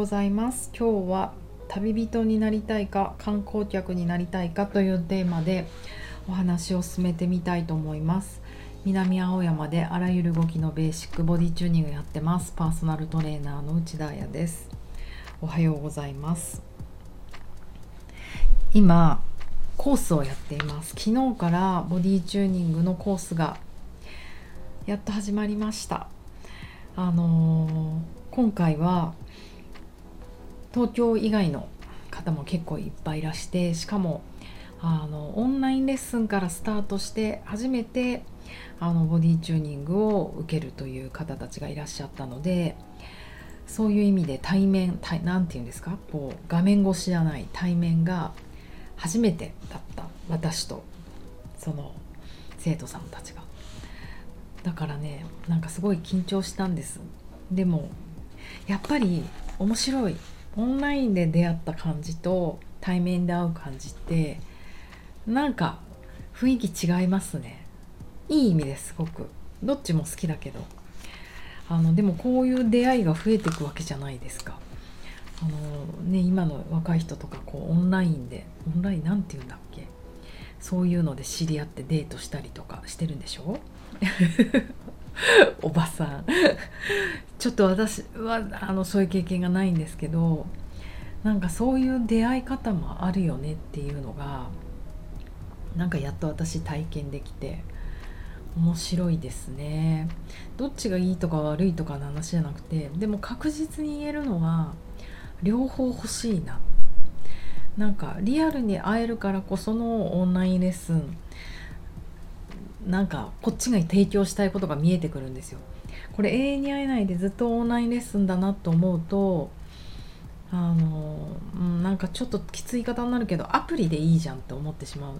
ございます。今日は旅人になりたいか観光客になりたいかというテーマでお話を進めてみたいと思います。南青山であらゆる動きのベーシックボディチューニングやってます。パーソナルトレーナーの内田彩です。おはようございます。今コースをやっています。昨日からボディチューニングのコースがやっと始まりました。あのー今回は東京以外の方も結構いっぱいいらしてしかもあのオンラインレッスンからスタートして初めてあのボディチューニングを受けるという方たちがいらっしゃったのでそういう意味で対面何て言うんですか？こう画面越しじゃない対面が初めてだった。私とその生徒さんたちが。だからねなんかすごい緊張したんです。でもやっぱり面白い。オンラインで出会った感じと対面で会う感じってなんか雰囲気違いますね。いい意味ですごく。どっちも好きだけど。あのでもこういう出会いが増えていくわけじゃないですか。あのね今の若い人とかこうオンラインでオンラインなんて言うんだっけ？そういうので知り合ってデートしたりとかしてるんでしょ？おばさん。ちょっと私はあのそういう経験がないんですけどなんかそういう出会い方もあるよねっていうのがなんかやっと私体験できて面白いですね。どっちがいいとか悪いとかの話じゃなくてでも確実に言えるのは両方欲しいな。なんかリアルに会えるからこそのオンラインレッスンなんかこっちが提供したいことが見えてくるんですよ。これ永遠に会えないでずっとオンラインレッスンだなと思うとあの、うん、なんかちょっときつい言い方になるけどアプリでいいじゃんって思ってしまう。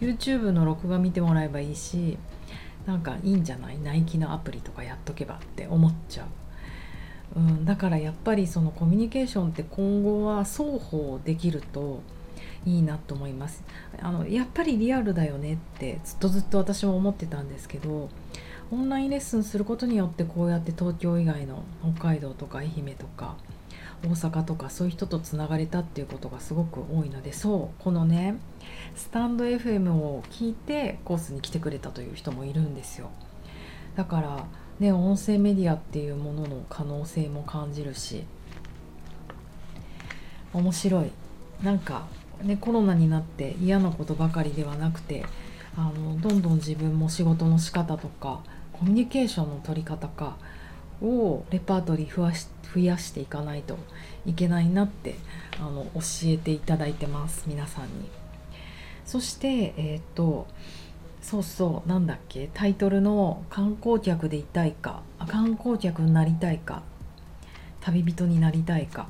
YouTube の録画見てもらえばいいしなんかいいんじゃない？ナイキのアプリとかやっとけばって思っちゃう、うん、だからやっぱりそのコミュニケーションって今後は双方できるといいなと思います。あのやっぱりリアルだよねってずっとずっと私も思ってたんですけどオンラインレッスンすることによってこうやって東京以外の北海道とか愛媛とか大阪とかそういう人とつながれたっていうことがすごく多いのでそうこのねスタンド FM を聞いてコースに来てくれたという人もいるんですよ。だからね音声メディアっていうものの可能性も感じるし面白い。なんかね、コロナになって嫌なことばかりではなくてあのどんどん自分も仕事の仕方とかコミュニケーションの取り方かをレパートリー増やし増やしていかないといけないなってあの教えていただいてます皆さんに。そしてえー、っとそうそうなんだっけタイトルの「観光客でいたいか」観光客になりたいか旅人になりたいか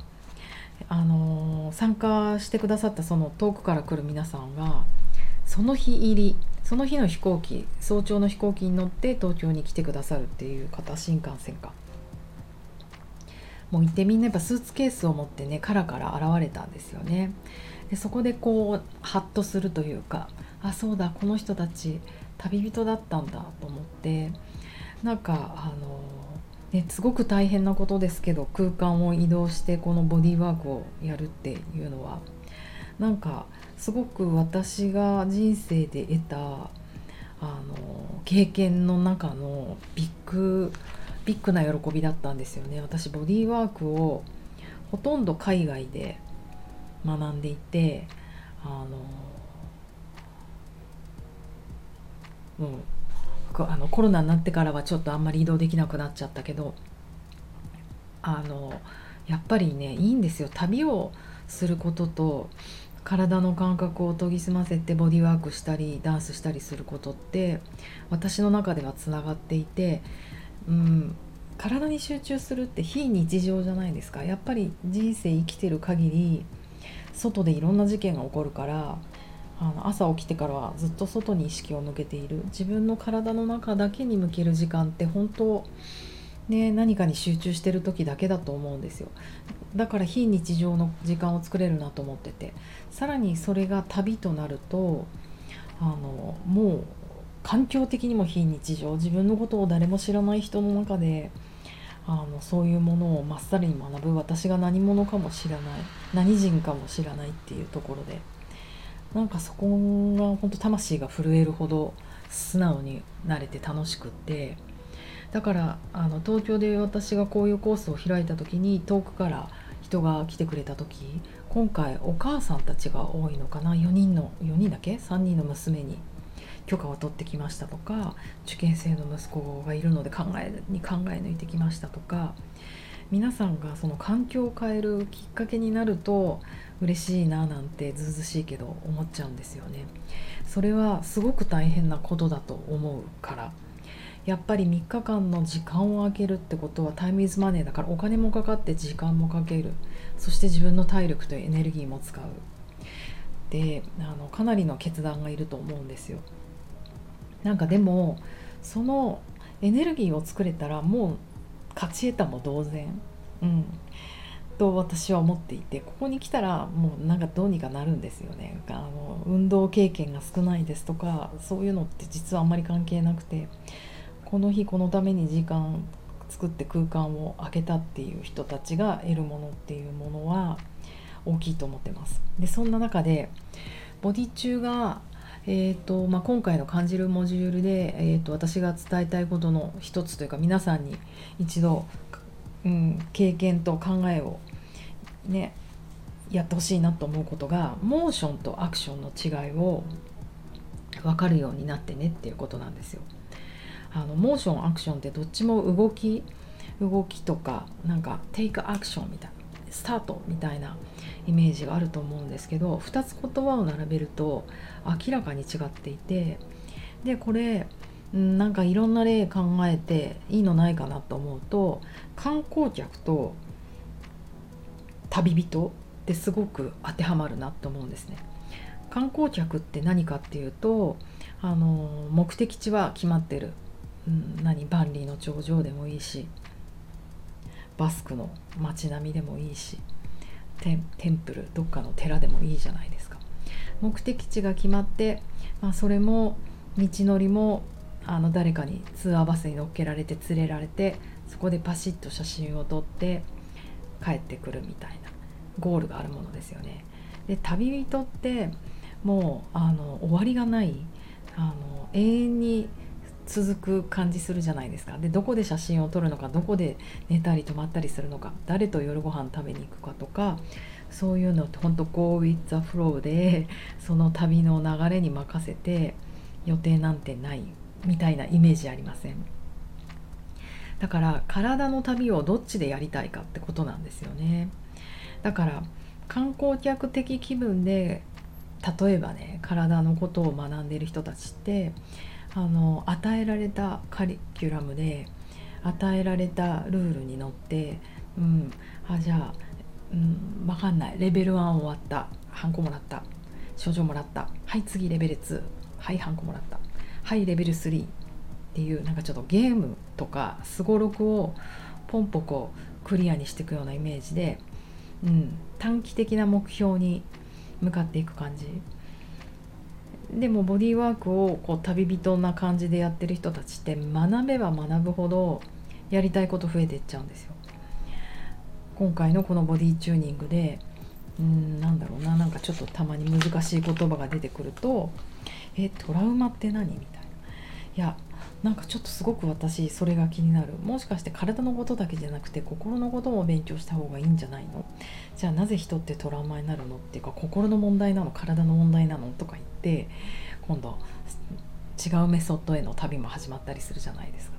あの、参加してくださったその遠くから来る皆さんがその日入りその日の飛行機早朝の飛行機に乗って東京に来てくださるっていう方新幹線か。もう行ってみんなやっぱスーツケースを持ってねカラカラ現れたんですよね。でそこでこうハッとするというかあそうだこの人たち旅人だったんだと思ってなんかあのね、すごく大変なことですけど空間を移動してこのボディーワークをやるっていうのは。なんかすごく私が人生で得たあの経験の中のビッグビッグな喜びだったんですよね。私ボディーワークをほとんど海外で学んでいてあのうあのコロナになってからはちょっとあんまり移動できなくなっちゃったけどあのやっぱりねいいんですよ。旅をすることと体の感覚を研ぎ澄ませてボディワークしたりダンスしたりすることって私の中ではつながっていて、うん、体に集中するって非日常じゃないですか。やっぱり人生生きてる限り外でいろんな事件が起こるからあの朝起きてからはずっと外に意識を向けている。自分の体の中だけに向ける時間って本当ね何かに集中してる時だけだと思うんですよ。だから非日常の時間を作れるなと思ってて。さらにそれが旅となるとあのもう環境的にも非日常。自分のことを誰も知らない人の中であのそういうものをまっさらに学ぶ。私が何者かも知らない。何人かも知らないっていうところで。なんかそこが本当魂が震えるほど素直になれて楽しくって。だからあの東京で私がこういうコースを開いた時に遠くから人が来てくれた時今回お母さんたちが多いのかな？4人の4人だけ？3人の娘に許可を取ってきましたとか受験生の息子がいるので考えに考え抜いてきましたとか皆さんがその環境を変えるきっかけになると嬉しいななんてずうずしいけど思っちゃうんですよね。それはすごく大変なことだと思うから。やっぱり3日間の時間を空けるってことはタイムイズマネーだからお金もかかって時間もかける。そして自分の体力とエネルギーも使う。であのかなりの決断がいると思うんですよ。なんかでもそのエネルギーを作れたらもう勝ち得たも同然。うん。と私は思っていてここに来たらもうなんかどうにかなるんですよね。あの運動経験が少ないですとかそういうのって実はあんまり関係なくてこの日このために時間作って空間を空けたっていう人たちが得るものっていうものは大きいと思ってます。でそんな中でボディ中が、えーとまあ、今回の感じるモジュールで、えーと、私が伝えたいことの一つというか皆さんに一度、うん、経験と考えをねやってほしいなと思うことがモーションとアクションの違いを分かるようになってねっていうことなんですよ。あのモーションアクションってどっちも動き動きとかなんかテイクアクションみたいなスタートみたいなイメージがあると思うんですけど2つ言葉を並べると明らかに違っていてでこれなんかいろんな例考えていいのないかなと思うと観光客と旅人ってすごく当てはまるなと思うんですね。観光客って何かっていうとあの目的地は決まってる。うん、何？万里の長城でもいいし。バスクの街並みでもいいしテンプルどっかの寺でもいいじゃないですか目的地が決まって、まあ、それも道のりもあの誰かにツアーバスに乗っけられて連れられてそこでパシッと写真を撮って帰ってくるみたいなゴールがあるものですよね。で旅人ってもうあの終わりがないあの永遠に続く感じするじゃないですか。でどこで写真を撮るのかどこで寝たり泊まったりするのか誰と夜ご飯食べに行くかとかそういうのってほんと Go with the flow でその旅の流れに任せて予定なんてないみたいなイメージありません？だから体の旅をどっちでやりたいかってことなんですよね。だから観光客的気分で例えばね体のことを学んでいる人たちってあの与えられたカリキュラムで与えられたルールに乗って、うん、あじゃあ、うん、分かんない。レベル1終わった。ハンコもらった。症状もらった。はい次レベル2はいハンコもらった。はいレベル3っていうなんかちょっとゲームとかすごろくをポンポコクリアにしていくようなイメージで、うん、短期的な目標に向かっていく感じでもボディーワークをこう旅人な感じでやってる人たちって学べば学ぶほどやりたいこと増えていっちゃうんですよ。今回のこのボディチューニングでうんなんだろうななんかちょっとたまに難しい言葉が出てくると「えトラウマって何?」みたいな。いやなんかちょっとすごく私それが気になる。もしかして体のことだけじゃなくて心のことも勉強した方がいいんじゃないの？じゃあなぜ人ってトラウマになるのっていうか心の問題なの？体の問題なの？とか言って今度違うメソッドへの旅も始まったりするじゃないですか。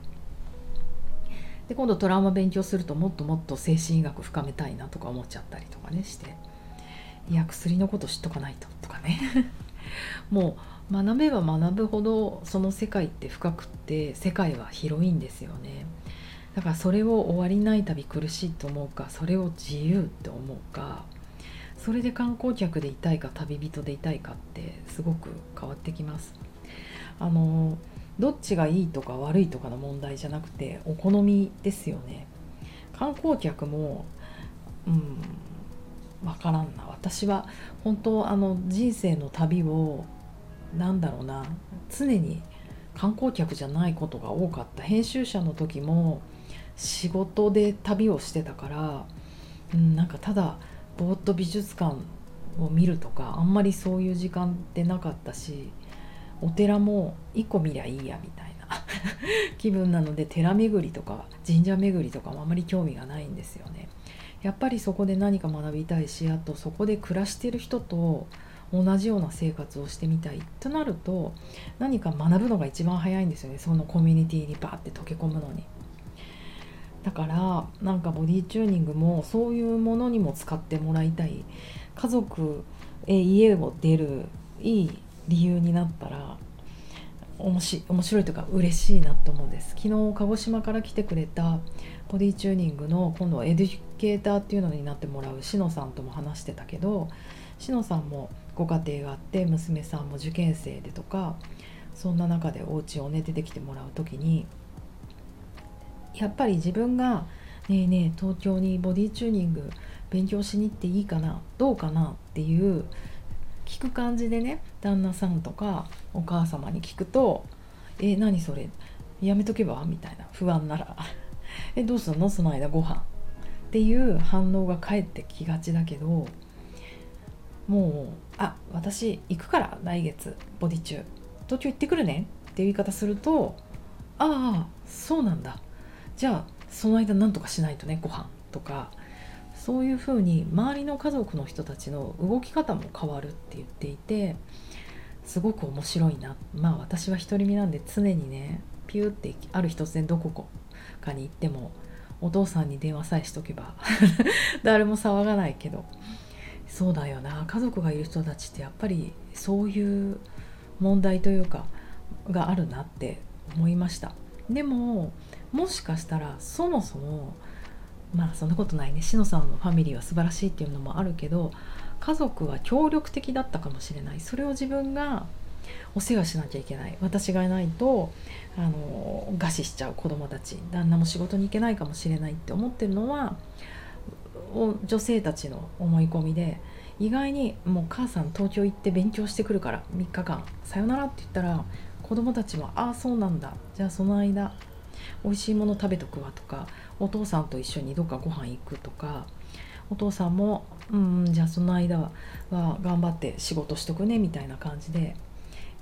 で今度トラウマ勉強するともっともっと精神医学深めたいなとか思っちゃったりとかねして。いや薬のこと知っとかないと。とかね。もう学べば学ぶほどその世界って深くって世界は広いんですよね。だからそれを終わりない旅苦しいと思うかそれを自由って思うかそれで観光客でいたいか旅人でいたいかってすごく変わってきます。あのどっちがいいとか悪いとかの問題じゃなくてお好みですよね。観光客もうん分からんな。私は本当あの人生の旅を何だろうな。常に観光客じゃないことが多かった。編集者の時も仕事で旅をしてたから、うん、なんかただぼーっと美術館を見るとかあんまりそういう時間ってなかったしお寺も1個見りゃいいやみたいな。気分なので寺巡りとか神社巡りとかもあまり興味がないんですよね。やっぱりそこで何か学びたいしあとそこで暮らしてる人と同じような生活をしてみたいとなると何か学ぶのが一番早いんですよね。そのコミュニティにバーって溶け込むのに。だからなんかボディチューニングもそういうものにも使ってもらいたい。家族へ家を出るいい理由になったら面白いというか嬉しいなと思うんです。昨日鹿児島から来てくれたボディチューニングの今度エデュケーターっていうのになってもらうしのさんとも話してたけどしのさんもご家庭があって娘さんも受験生でとかそんな中でお家をね出てきてもらう時にやっぱり自分が「ねえねえ東京にボディチューニング勉強しに行っていいかなどうかな?」っていう聞く感じでね旦那さんとかお母様に聞くと「え何それやめとけば?」みたいな不安なら「えどうすんの？その間ご飯っていう反応が返ってきがちだけどもう「あ私行くから来月ボディ中東京行ってくるね」っていう言い方すると「ああそうなんだ。じゃあその間何とかしないとねご飯とか。そういうふうに周りの家族の人たちの動き方も変わるって言っていてすごく面白いな。まあ私は独り身なんで常にねピューってある日突然どこかに行ってもお父さんに電話さえしとけば 誰も騒がないけど。そうだよな。家族がいる人たちってやっぱりそういう問題というかがあるなって思いました。でももしかしたらそもそもまあそんなことないね。しのさんのファミリーは素晴らしいっていうのもあるけど家族は協力的だったかもしれない。それを自分がお世話しなきゃいけない。私がいないとあの餓死しちゃう子供たち。旦那も仕事に行けないかもしれないって思ってるのは女性たちの思い込みで意外にもう母さん東京行って勉強してくるから3日間さよならって言ったら子供たちもああそうなんだ。じゃあその間美味しいもの食べとくわとかお父さんと一緒にどっかご飯行くとかお父さんもうんじゃあその間は頑張って仕事しとくねみたいな感じで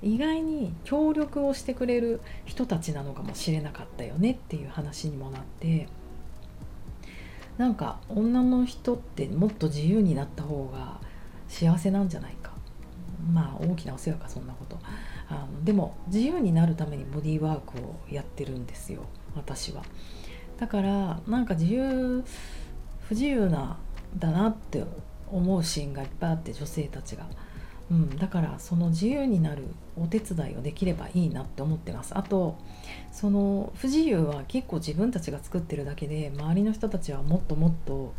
意外に協力をしてくれる人たちなのかもしれなかったよねっていう話にもなってなんか女の人ってもっと自由になった方が幸せなんじゃないか。まあ大きなお世話かそんなこと。あのでも自由になるためにボディーワークをやってるんですよ私は。だからなんか自由不自由なだなって思うシーンがいっぱいあって女性たちが。うん、だからその自由になるお手伝いをできればいいなって思ってます。あとその不自由は結構自分たちが作ってるだけで周りの人たちはもっともっと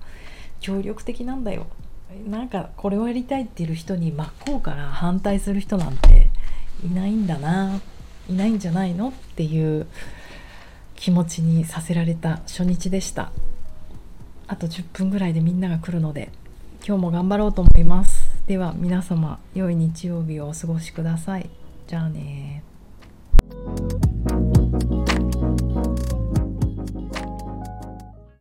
協力的なんだよ。なんかこれをやりたいっていう人に真っ向から反対する人なんていないんだないないんじゃないのっていう気持ちにさせられた初日でした。あと10分ぐらいでみんなが来るので今日も頑張ろうと思います。では皆様良い日曜日をお過ごしください。じゃあね